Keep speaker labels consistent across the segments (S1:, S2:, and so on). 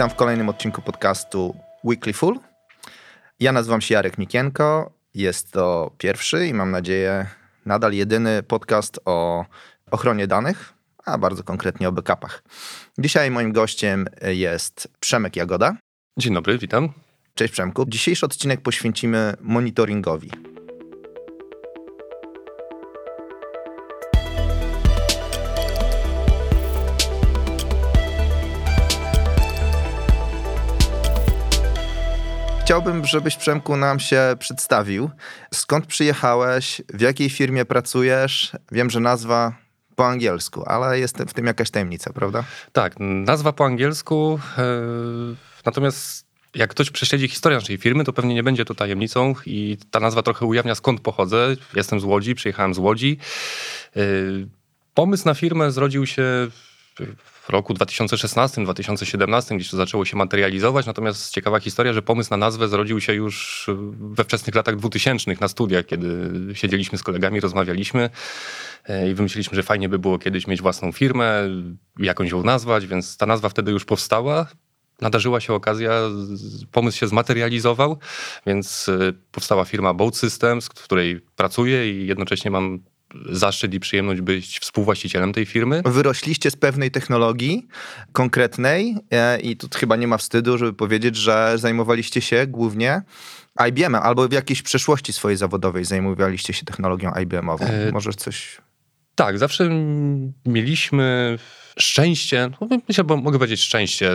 S1: Witam w kolejnym odcinku podcastu Weekly Full. Ja nazywam się Jarek Mikienko. Jest to pierwszy i mam nadzieję nadal jedyny podcast o ochronie danych, a bardzo konkretnie o backupach. Dzisiaj moim gościem jest Przemek Jagoda.
S2: Dzień dobry, witam.
S1: Cześć Przemku. Dzisiejszy odcinek poświęcimy monitoringowi. Chciałbym, żebyś Przemku nam się przedstawił. Skąd przyjechałeś? W jakiej firmie pracujesz? Wiem, że nazwa po angielsku, ale jest w tym jakaś tajemnica, prawda?
S2: Tak, nazwa po angielsku. Yy, natomiast jak ktoś prześledzi historię naszej firmy, to pewnie nie będzie to tajemnicą i ta nazwa trochę ujawnia skąd pochodzę. Jestem z Łodzi, przyjechałem z Łodzi. Yy, pomysł na firmę zrodził się w roku 2016-2017 gdzieś to zaczęło się materializować, natomiast ciekawa historia, że pomysł na nazwę zrodził się już we wczesnych latach 2000 na studiach, kiedy siedzieliśmy z kolegami, rozmawialiśmy e, i wymyśliliśmy, że fajnie by było kiedyś mieć własną firmę, jakąś ją nazwać, więc ta nazwa wtedy już powstała. Nadarzyła się okazja, pomysł się zmaterializował, więc e, powstała firma Boat Systems, w której pracuję i jednocześnie mam zaszczyt i przyjemność być współwłaścicielem tej firmy.
S1: Wyrośliście z pewnej technologii konkretnej e, i tu chyba nie ma wstydu, żeby powiedzieć, że zajmowaliście się głównie IBM, albo w jakiejś przeszłości swojej zawodowej zajmowaliście się technologią IBM-ową. E... Może coś...
S2: Tak, zawsze mieliśmy szczęście, no myślę, bo mogę powiedzieć szczęście,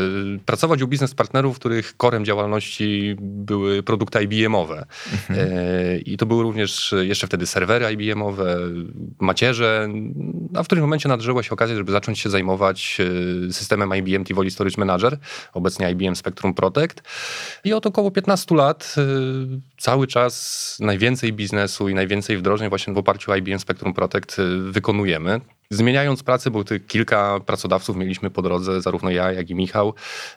S2: pracować u biznes partnerów, których korem działalności były produkty IBM-owe. Mhm. E, I to były również jeszcze wtedy serwery IBM-owe, macierze, a w którymś momencie nadarzyła się okazja, żeby zacząć się zajmować e, systemem IBM Tivoli Storage Manager, obecnie IBM Spectrum Protect. I od około 15 lat e, cały czas najwięcej biznesu i najwięcej wdrożeń właśnie w oparciu o IBM Spectrum Protect wykonujemy. Zmieniając pracę, bo tych kilka pracodawców mieliśmy po drodze, zarówno ja, jak i Michał,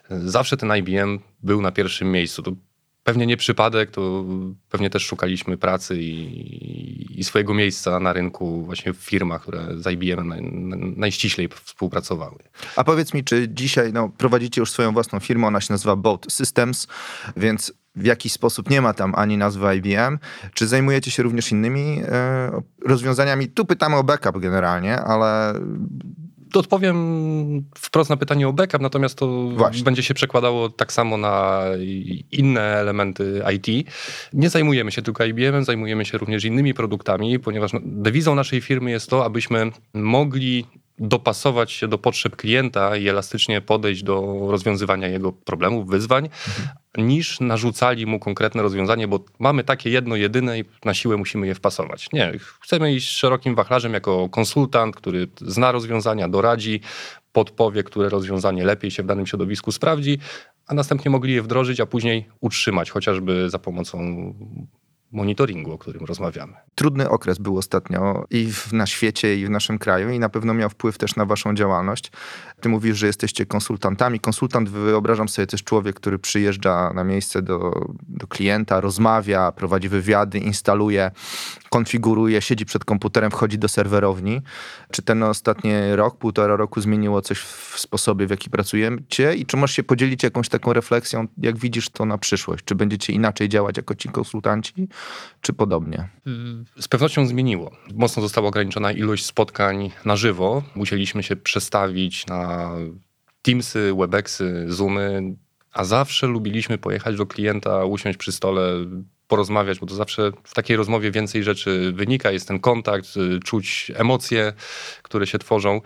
S2: zawsze ten IBM był na pierwszym miejscu. To pewnie nie przypadek, to pewnie też szukaliśmy pracy i, i swojego miejsca na rynku właśnie w firmach, które z IBM naj, najściślej współpracowały.
S1: A powiedz mi, czy dzisiaj no, prowadzicie już swoją własną firmę, ona się nazywa Boat Systems, więc w jakiś sposób nie ma tam ani nazwy IBM. Czy zajmujecie się również innymi e, rozwiązaniami? Tu pytamy o backup generalnie, ale
S2: odpowiem wprost na pytanie o backup, natomiast to Właśnie. będzie się przekładało tak samo na inne elementy IT. Nie zajmujemy się tylko IBM, zajmujemy się również innymi produktami, ponieważ no, dewizą naszej firmy jest to, abyśmy mogli dopasować się do potrzeb klienta i elastycznie podejść do rozwiązywania jego problemów, wyzwań, mhm. Niż narzucali mu konkretne rozwiązanie, bo mamy takie jedno, jedyne i na siłę musimy je wpasować. Nie, chcemy iść szerokim wachlarzem jako konsultant, który zna rozwiązania, doradzi, podpowie, które rozwiązanie lepiej się w danym środowisku sprawdzi, a następnie mogli je wdrożyć, a później utrzymać, chociażby za pomocą monitoringu, o którym rozmawiamy.
S1: Trudny okres był ostatnio i na świecie, i w naszym kraju, i na pewno miał wpływ też na Waszą działalność. Ty mówisz, że jesteście konsultantami. Konsultant, wyobrażam sobie, też człowiek, który przyjeżdża na miejsce do, do klienta, rozmawia, prowadzi wywiady, instaluje, konfiguruje, siedzi przed komputerem, wchodzi do serwerowni. Czy ten ostatni rok, półtora roku zmieniło coś w sposobie, w jaki pracujecie? I czy możesz się podzielić jakąś taką refleksją, jak widzisz to na przyszłość? Czy będziecie inaczej działać jako ci konsultanci? Czy podobnie?
S2: Z pewnością zmieniło. Mocno została ograniczona ilość spotkań na żywo. Musieliśmy się przestawić na Teamsy, Webexy, Zoomy, a zawsze lubiliśmy pojechać do klienta, usiąść przy stole, porozmawiać, bo to zawsze w takiej rozmowie więcej rzeczy wynika, jest ten kontakt, czuć emocje, które się tworzą.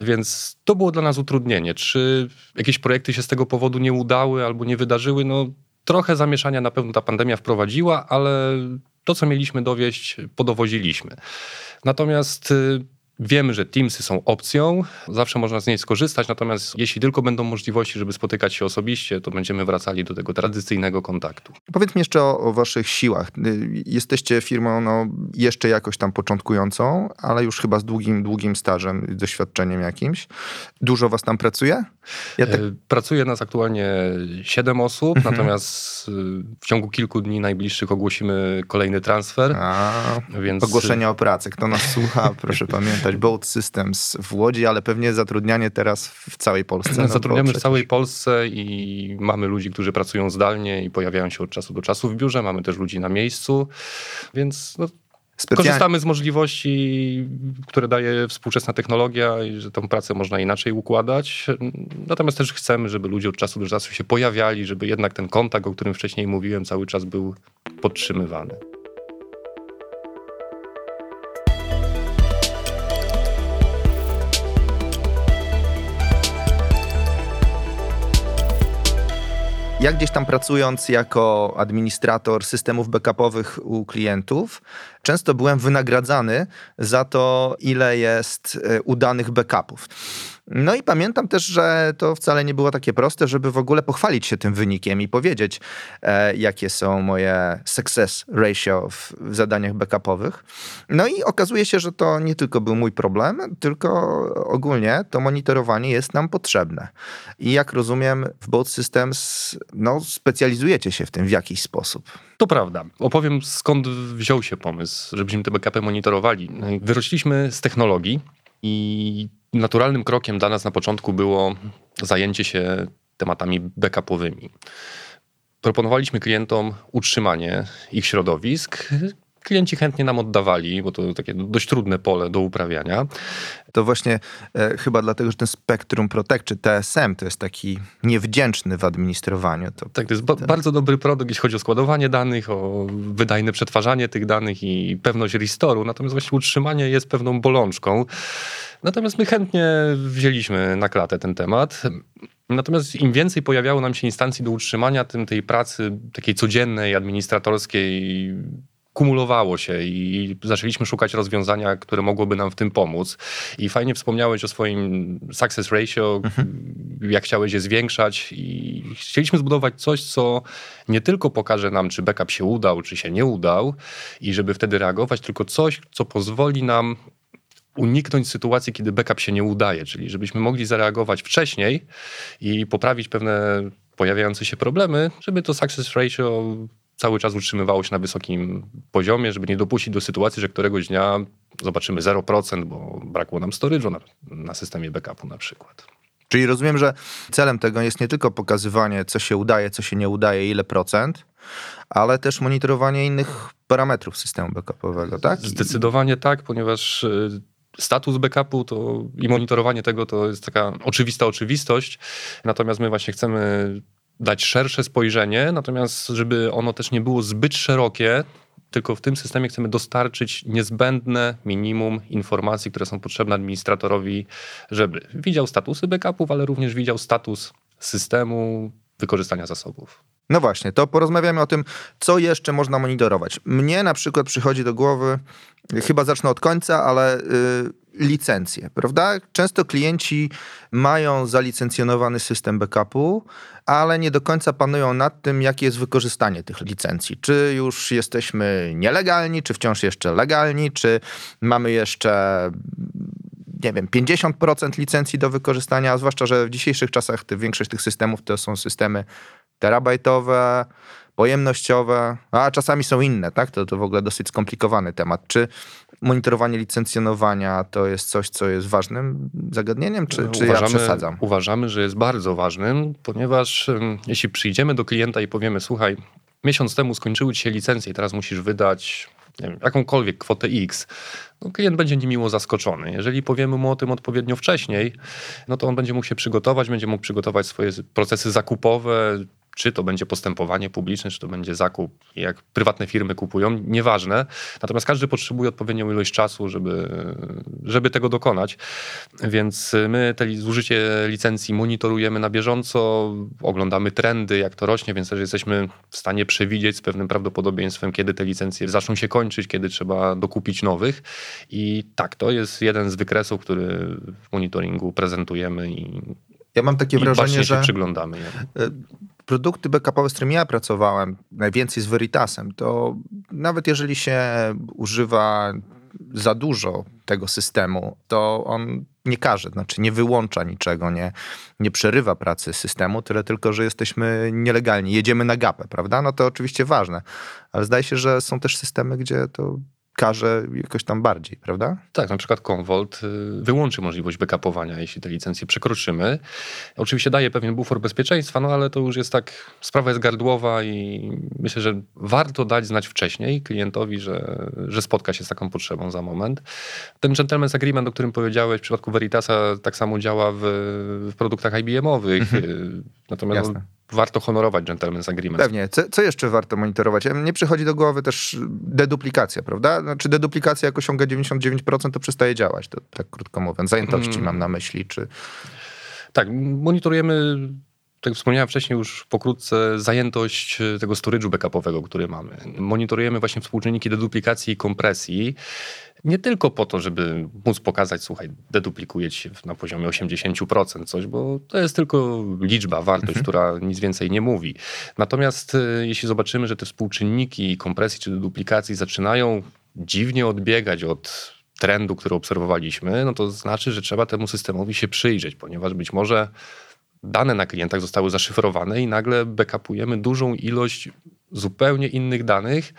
S2: Więc to było dla nas utrudnienie. Czy jakieś projekty się z tego powodu nie udały albo nie wydarzyły? No Trochę zamieszania na pewno ta pandemia wprowadziła, ale to, co mieliśmy dowieść, podowoziliśmy. Natomiast y, Wiemy, że Teamsy są opcją, zawsze można z niej skorzystać, natomiast jeśli tylko będą możliwości, żeby spotykać się osobiście, to będziemy wracali do tego tradycyjnego kontaktu.
S1: Powiedz mi jeszcze o, o waszych siłach. Y, jesteście firmą no, jeszcze jakoś tam początkującą, ale już chyba z długim, długim stażem, doświadczeniem jakimś. Dużo was tam pracuje?
S2: Ja tak... Pracuje nas aktualnie 7 osób, mhm. natomiast w ciągu kilku dni najbliższych ogłosimy kolejny transfer. A,
S1: więc... Ogłoszenia o pracy. Kto nas słucha, proszę pamiętać, Boat Systems w Łodzi, ale pewnie zatrudnianie teraz w całej Polsce.
S2: No, Zatrudniamy w całej Polsce i mamy ludzi, którzy pracują zdalnie i pojawiają się od czasu do czasu w biurze. Mamy też ludzi na miejscu, więc no, Specjalnie... Korzystamy z możliwości, które daje współczesna technologia i że tą pracę można inaczej układać. Natomiast też chcemy, żeby ludzie od czasu do czasu się pojawiali, żeby jednak ten kontakt, o którym wcześniej mówiłem, cały czas był podtrzymywany.
S1: Ja gdzieś tam pracując jako administrator systemów backupowych u klientów, często byłem wynagradzany za to, ile jest e, udanych backupów. No i pamiętam też, że to wcale nie było takie proste, żeby w ogóle pochwalić się tym wynikiem i powiedzieć, e, jakie są moje success ratio w, w, zadaniach backupowych. No i okazuje się, że to nie tylko był mój problem, tylko ogólnie to monitorowanie jest nam potrzebne. I jak rozumiem, w Boat Systems no, specjalizujecie się w tym w jakiś sposób.
S2: To prawda. Opowiem skąd wziął się pomysł, żebyśmy te backupy monitorowali. Wyrośliśmy z technologii i naturalnym krokiem dla nas na początku było zajęcie się tematami backupowymi. Proponowaliśmy klientom utrzymanie ich środowisk, klienci chętnie nam oddawali, bo to takie dość trudne pole do uprawiania.
S1: To właśnie e, chyba dlatego, że ten Spectrum Protect, czy TSM, to jest taki niewdzięczny w administrowaniu. To,
S2: tak, to jest ba bardzo dobry produkt, jeśli chodzi o składowanie danych, o wydajne przetwarzanie tych danych i pewność restoru, natomiast właśnie utrzymanie jest pewną bolączką. Natomiast my chętnie wzięliśmy na klatę ten temat. Natomiast im więcej pojawiało nam się instancji do utrzymania, tym tej pracy takiej codziennej, administratorskiej kumulowało się i zaczęliśmy szukać rozwiązania, które mogłoby nam w tym pomóc. I fajnie wspomniałeś o swoim success ratio, mhm. jak chciałeś je zwiększać i chcieliśmy zbudować coś, co nie tylko pokaże nam, czy backup się udał, czy się nie udał i żeby wtedy reagować, tylko coś, co pozwoli nam uniknąć sytuacji, kiedy backup się nie udaje, czyli żebyśmy mogli zareagować wcześniej i poprawić pewne pojawiające się problemy, żeby to success ratio cały czas utrzymywało się na wysokim poziomie, żeby nie dopuścić do sytuacji, że któregoś dnia zobaczymy 0%, bo brakło nam storage'u na, na systemie backupu na przykład.
S1: Czyli rozumiem, że celem tego jest nie tylko pokazywanie, co się udaje, co się nie udaje, ile procent, ale też monitorowanie innych parametrów systemu backupowego, tak?
S2: Zdecydowanie tak, ponieważ y, status backupu to, i monitorowanie tego to jest taka oczywista oczywistość. Natomiast my właśnie chcemy dać szersze spojrzenie, natomiast żeby ono też nie było zbyt szerokie, tylko w tym systemie chcemy dostarczyć niezbędne minimum informacji, które są potrzebne administratorowi, żeby widział statusy backupów, ale również widział status systemu wykorzystania zasobów.
S1: No właśnie, to porozmawiamy o tym, co jeszcze można monitorować. Mnie na przykład przychodzi do głowy, chyba zacznę od końca, ale yy, licencje, prawda? Często klienci mają zalicencjonowany system backupu, ale nie do końca panują nad tym, jakie jest wykorzystanie tych licencji. Czy już jesteśmy nielegalni, czy wciąż jeszcze legalni, czy mamy jeszcze nie wiem, 50% licencji do wykorzystania, zwłaszcza, że w dzisiejszych czasach te, większość tych systemów to są systemy terabajtowe, pojemnościowe, a czasami są inne, tak? To, to w ogóle dosyć skomplikowany temat. Czy monitorowanie licencjonowania to jest coś, co jest ważnym zagadnieniem, czy, czy uważamy, ja przesadzam?
S2: Uważamy, że jest bardzo ważnym, ponieważ um, jeśli przyjdziemy do klienta i powiemy, słuchaj, miesiąc temu skończyły ci się licencje i teraz musisz wydać wiem, jakąkolwiek kwotę X, no klient będzie niemiło zaskoczony. Jeżeli powiemy mu o tym odpowiednio wcześniej, no to on będzie mógł się przygotować, będzie mógł przygotować swoje procesy zakupowe, czy to będzie postępowanie publiczne, czy to będzie zakup, jak prywatne firmy kupują, nieważne. Natomiast każdy potrzebuje odpowiednią ilość czasu, żeby, żeby tego dokonać. Więc my te zużycie licencji monitorujemy na bieżąco, oglądamy trendy, jak to rośnie, więc też jesteśmy w stanie przewidzieć z pewnym prawdopodobieństwem, kiedy te licencje zaczną się kończyć, kiedy trzeba dokupić nowych. I tak, to jest jeden z wykresów, który w monitoringu prezentujemy i
S1: ja mam takie wrażenie, że
S2: przyglądamy.
S1: E, produkty backupowe, z którymi ja pracowałem, najwięcej z Veritasem, to nawet jeżeli się używa za dużo tego systemu, to on nie każe, znaczy nie wyłącza niczego, nie, nie przerywa pracy systemu, tyle tylko, że jesteśmy nielegalni, jedziemy na gapę, prawda? No to oczywiście ważne, ale zdaje się, że są też systemy, gdzie to karze jakoś tam bardziej, prawda?
S2: Tak, na przykład Convolt y, wyłączy możliwość backupowania, jeśli te licencje przekroczymy. Oczywiście daje pewien bufor bezpieczeństwa, no ale to już jest tak, sprawa jest gardłowa i myślę, że warto dać znać wcześniej klientowi, że, że spotka się z taką potrzebą za moment. Ten gentleman's agreement, o którym powiedziałeś, w przypadku Veritasa tak samo działa w, w produktach IBM-owych. Mhm. Y, natomiast Jasne warto honorować gentleman's agreement.
S1: Pewnie. Co, co, jeszcze warto monitorować? Nie przychodzi do głowy też deduplikacja, prawda? Znaczy deduplikacja jak osiąga 99% to przestaje działać, to, tak krótko mówiąc. Zajętości hmm. mam na myśli, czy...
S2: Tak, monitorujemy tak jak wspomniałem wcześniej już pokrótce, zajętość tego storage'u backupowego, który mamy. Monitorujemy właśnie współczynniki deduplikacji i kompresji nie tylko po to, żeby móc pokazać, słuchaj, deduplikuje ci się na poziomie 80% coś, bo to jest tylko liczba, wartość, mhm. która nic więcej nie mówi. Natomiast e, jeśli zobaczymy, że te współczynniki kompresji czy deduplikacji zaczynają dziwnie odbiegać od trendu, który obserwowaliśmy, no to znaczy, że trzeba temu systemowi się przyjrzeć, ponieważ być może dane na klientach zostały zaszyfrowane i nagle backupujemy dużą ilość zupełnie innych danych,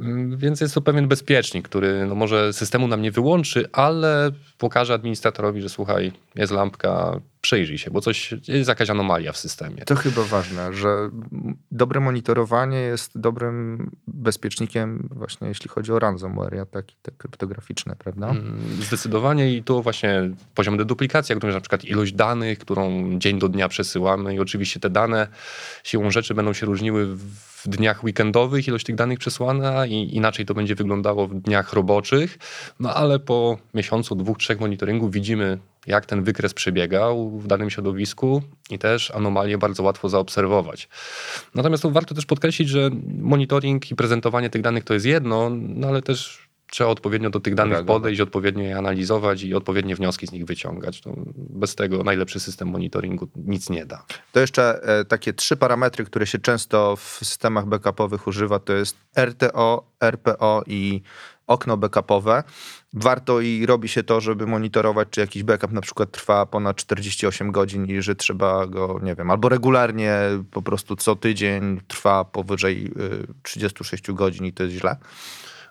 S2: Mm, więc jest to pewien bezpiecznik, który no może systemu nam nie wyłączy, ale pokaże administratorowi, że słuchaj, jest lampka, przyjrzyj się, bo coś jest jakaś anomalia w systemie.
S1: To chyba ważne, że dobre monitorowanie jest dobrym bezpiecznikiem właśnie jeśli chodzi o ransomware, ataki te kryptograficzne, prawda? Mm,
S2: zdecydowanie i tu właśnie poziom deduplikacji, jak również na przykład ilość danych, którą dzień do dnia przesyłamy i oczywiście te dane siłą rzeczy będą się różniły w w dniach weekendowych ilość tych danych przesłana i inaczej to będzie wyglądało w dniach roboczych. No ale po miesiącu, dwóch, trzech monitoringu widzimy, jak ten wykres przebiegał w danym środowisku i też anomalie bardzo łatwo zaobserwować. Natomiast to warto też podkreślić, że monitoring i prezentowanie tych danych to jest jedno, no ale też trzeba odpowiednio do tych danych podejść, odpowiednio je analizować i odpowiednie wnioski z nich wyciągać. To bez tego najlepszy system monitoringu nic nie da.
S1: To jeszcze e, takie trzy parametry, które się często w systemach backupowych używa, to jest RTO, RPO i okno backupowe. Warto i robi się to, żeby monitorować, czy jakiś backup na przykład trwa ponad 48 godzin i że trzeba go, nie wiem, albo regularnie po prostu co tydzień trwa powyżej 36 y, godzin i to jest źle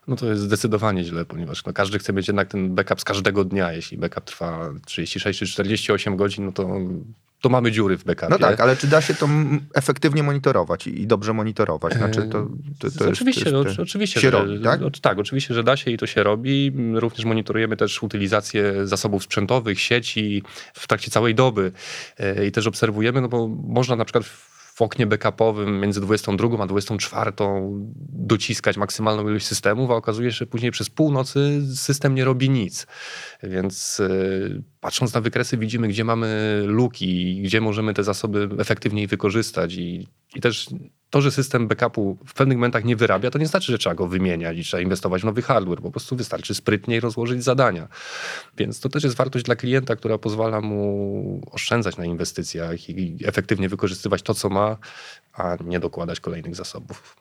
S2: no to jest zdecydowanie źle, ponieważ no każdy chce mieć jednak ten backup z każdego dnia. Jeśli backup trwa 36 czy 48 godzin, no to, to mamy dziury w backupie.
S1: No tak, ale czy da się to efektywnie monitorować i dobrze monitorować? Znaczy to, to, to
S2: oczywiście,
S1: jest,
S2: to jest, oczywiście, się że, robi, tak? tak, oczywiście, że da się i to się robi. Również monitorujemy też utylizację zasobów sprzętowych, sieci w trakcie całej doby e, i też obserwujemy, no bo można na przykład w oknie backupowym między 22 a 24 dociskać maksymalną ilość systemów, a okazuje się, że później przez północy system nie robi nic. Więc yy, patrząc na wykresy widzimy, gdzie mamy luki, gdzie możemy te zasoby efektywniej wykorzystać i, i też to, że system backupu w pewnych momentach nie wyrabia, to nie znaczy, że trzeba go wymieniać i trzeba inwestować w nowy hardware. Po prostu wystarczy sprytniej rozłożyć zadania. Więc to też jest wartość dla klienta, która pozwala mu oszczędzać na inwestycjach i efektywnie wykorzystywać to, co ma, a nie dokładać kolejnych zasobów.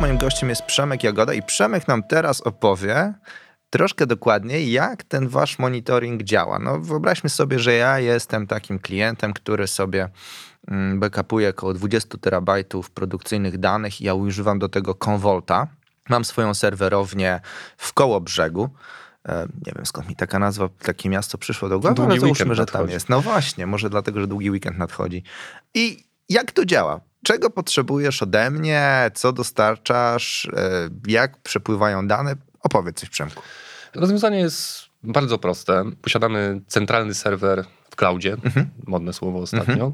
S1: Moim gościem jest Przemek Jagoda i Przemek nam teraz opowie troszkę dokładniej, jak ten wasz monitoring działa. No wyobraźmy sobie, że ja jestem takim klientem, który sobie mm, backupuje około 20 terabajtów produkcyjnych danych i ja używam do tego Convolta. Mam swoją serwerownię w koło brzegu. E, nie wiem skąd mi taka nazwa, takie miasto przyszło do głowy,
S2: długi ale załóżmy, że tam
S1: jest. No właśnie, może dlatego, że długi weekend nadchodzi. I jak to działa? Czego potrzebujesz ode mnie, co dostarczasz, e, jak przepływają dane. Opowiedz coś, Przemku.
S2: Rozwiązanie jest bardzo proste. Posiadamy centralny serwer w cloudzie, mhm. modne słowo ostatnio, mhm.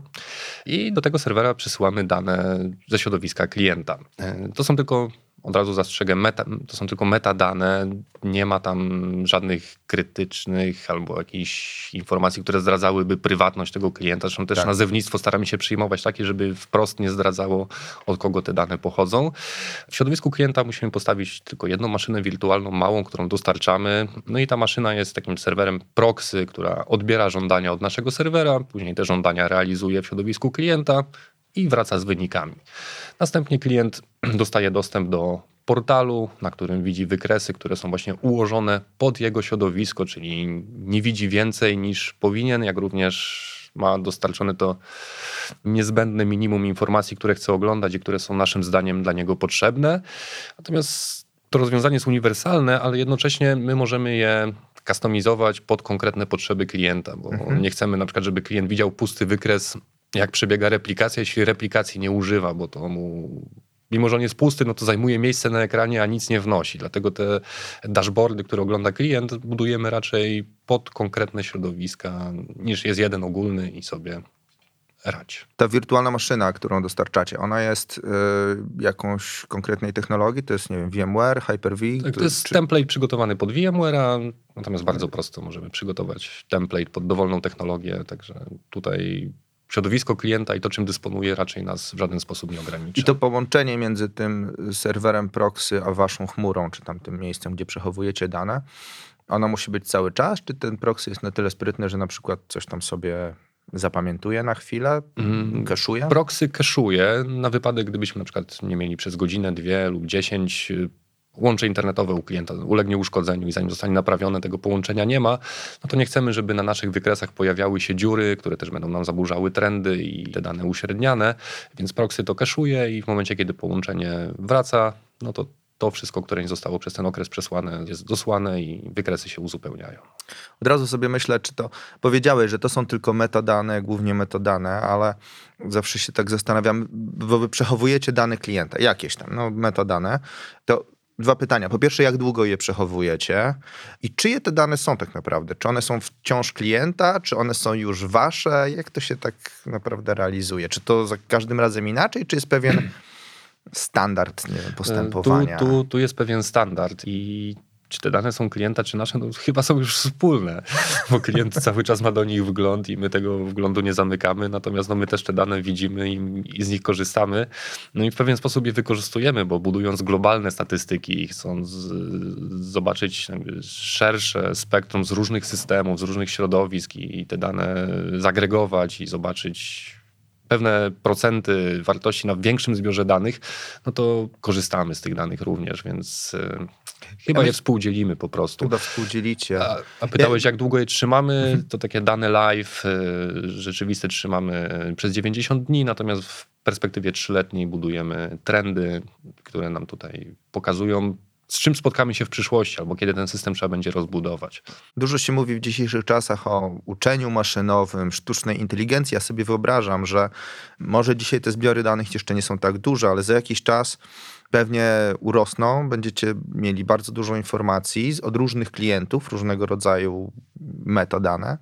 S2: i do tego serwera przesyłamy dane ze środowiska klienta. E, to są tylko od razu zastrzegę, meta, to są tylko metadane, nie ma tam żadnych krytycznych albo jakichś informacji, które zdradzałyby prywatność tego klienta. Zresztą też tak. nazewnictwo staramy się przyjmować takie, żeby wprost nie zdradzało, od kogo te dane pochodzą. W środowisku klienta musimy postawić tylko jedną maszynę wirtualną, małą, którą dostarczamy. No i ta maszyna jest takim serwerem proxy, która odbiera żądania od naszego serwera, później te żądania realizuje w środowisku klienta i wraca z wynikami. Następnie klient dostaje dostęp do portalu, na którym widzi wykresy, które są właśnie ułożone pod jego środowisko, czyli nie widzi więcej niż powinien, jak również ma dostarczone to niezbędne minimum informacji, które chce oglądać i które są naszym zdaniem dla niego potrzebne. Natomiast to rozwiązanie jest uniwersalne, ale jednocześnie my możemy je kustomizować pod konkretne potrzeby klienta, bo mhm. nie chcemy na przykład, żeby klient widział pusty wykres, jak przebiega replikacja, jeśli replikacji nie używa, bo to mu mimo że on jest pusty, no to zajmuje miejsce na ekranie, a nic nie wnosi. Dlatego te dashboardy, które ogląda klient, budujemy raczej pod konkretne środowiska, niż jest jeden ogólny i sobie radź.
S1: Ta wirtualna maszyna, którą dostarczacie, ona jest y, jakąś konkretnej technologii? To jest, nie wiem, VMware, Hyper-V?
S2: Tak, to jest czy... template przygotowany pod VMware'a, natomiast bardzo prosto możemy przygotować template pod dowolną technologię, także tutaj środowisko klienta i to, czym dysponuje, raczej nas w żaden sposób nie ogranicza.
S1: I to połączenie między tym serwerem proxy a waszą chmurą, czy tam tym miejscem, gdzie przechowujecie dane, ono musi być cały czas, czy ten proxy jest na tyle sprytny, że na przykład coś tam sobie zapamiętuje na chwilę, mm, kaszuje?
S2: Proxy kaszuje na wypadek, gdybyśmy na przykład nie mieli przez godzinę, dwie lub dziesięć łącze internetowe u klienta ulegnie uszkodzeniu i zanim zostanie naprawione, tego połączenia nie ma, no to nie chcemy, żeby na naszych wykresach pojawiały się dziury, które też będą nam zaburzały trendy i te dane uśredniane, więc proxy to kaszuje i w momencie, kiedy połączenie wraca, no to to wszystko, które nie zostało przez ten okres przesłane, jest dosłane i wykresy się uzupełniają.
S1: Od razu sobie myślę, czy to powiedziałeś, że to są tylko metadane, głównie metadane, ale zawsze się tak zastanawiam, bo wy przechowujecie dane klienta, jakieś tam, no metadane, to dwa pytania. Po pierwsze, jak długo je przechowujecie i czyje te dane są tak naprawdę? Czy one są wciąż klienta, czy one są już wasze? Jak to się tak naprawdę realizuje? Czy to za każdym razem inaczej, czy jest pewien standard wiem, postępowania?
S2: Tu, tu, tu jest pewien standard i czy te dane są klienta, czy nasze, no chyba są już wspólne, bo klient cały czas ma do nich wgląd i my tego wglądu nie zamykamy, natomiast no, my też te dane widzimy i, i z nich korzystamy. No i w pewien sposób je wykorzystujemy, bo budując globalne statystyki, chcąc zobaczyć szersze spektrum z różnych systemów, z różnych środowisk i te dane zagregować i zobaczyć pewne procenty wartości na większym zbiorze danych, no to korzystamy z tych danych również, więc chyba ja je współdzielimy po prostu.
S1: Chyba współdzielicie.
S2: A, a pytałeś, jak długo je trzymamy? To takie dane live e, rzeczywiste trzymamy przez 90 dni, natomiast w perspektywie trzyletniej budujemy trendy, które nam tutaj pokazują z czym spotkamy się w przyszłości, albo kiedy ten system trzeba będzie rozbudować.
S1: Dużo się mówi w dzisiejszych czasach o uczeniu maszynowym, sztucznej inteligencji. Ja sobie wyobrażam, że może dzisiaj te zbiory danych jeszcze nie są tak duże, ale za jakiś czas pewnie urosną, będziecie mieli bardzo dużo informacji od różnych klientów, różnego rodzaju metadane.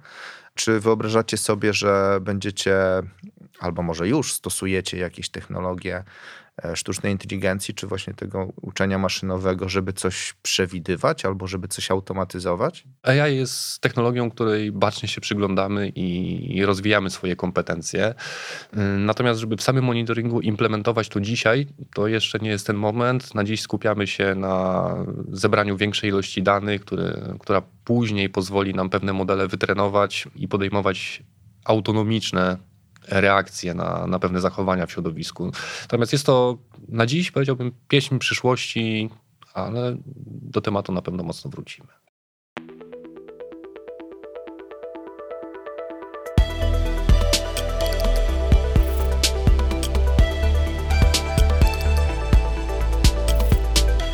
S1: Czy wyobrażacie sobie, że będziecie, albo może już stosujecie jakieś technologie sztucznej inteligencji, czy właśnie tego uczenia maszynowego, żeby coś przewidywać albo żeby coś automatyzować?
S2: AI jest technologią, której bacznie się przyglądamy i rozwijamy swoje kompetencje. Y, natomiast, żeby w samym monitoringu implementować to dzisiaj, to jeszcze nie jest ten moment. Na dziś skupiamy się na zebraniu większej ilości danych, który, która później pozwoli nam pewne modele wytrenować i podejmować autonomiczne reakcje na, na pewne zachowania w środowisku. Natomiast jest to na dziś, powiedziałbym, pieśń przyszłości, ale do tematu na pewno mocno wrócimy.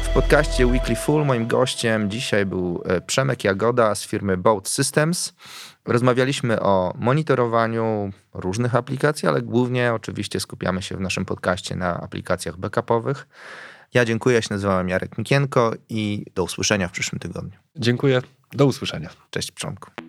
S1: W podcaście Weekly Full moim gościem dzisiaj był e, Przemek Jagoda z firmy Boat Systems. Rozmawialiśmy o monitorowaniu różnych aplikacji, ale głównie oczywiście skupiamy się w naszym podcaście na aplikacjach backupowych. Ja dziękuję, ja się nazywam Jarek Mikienko i do usłyszenia w przyszłym tygodniu.
S2: Dziękuję, do usłyszenia.
S1: Cześć Przemku.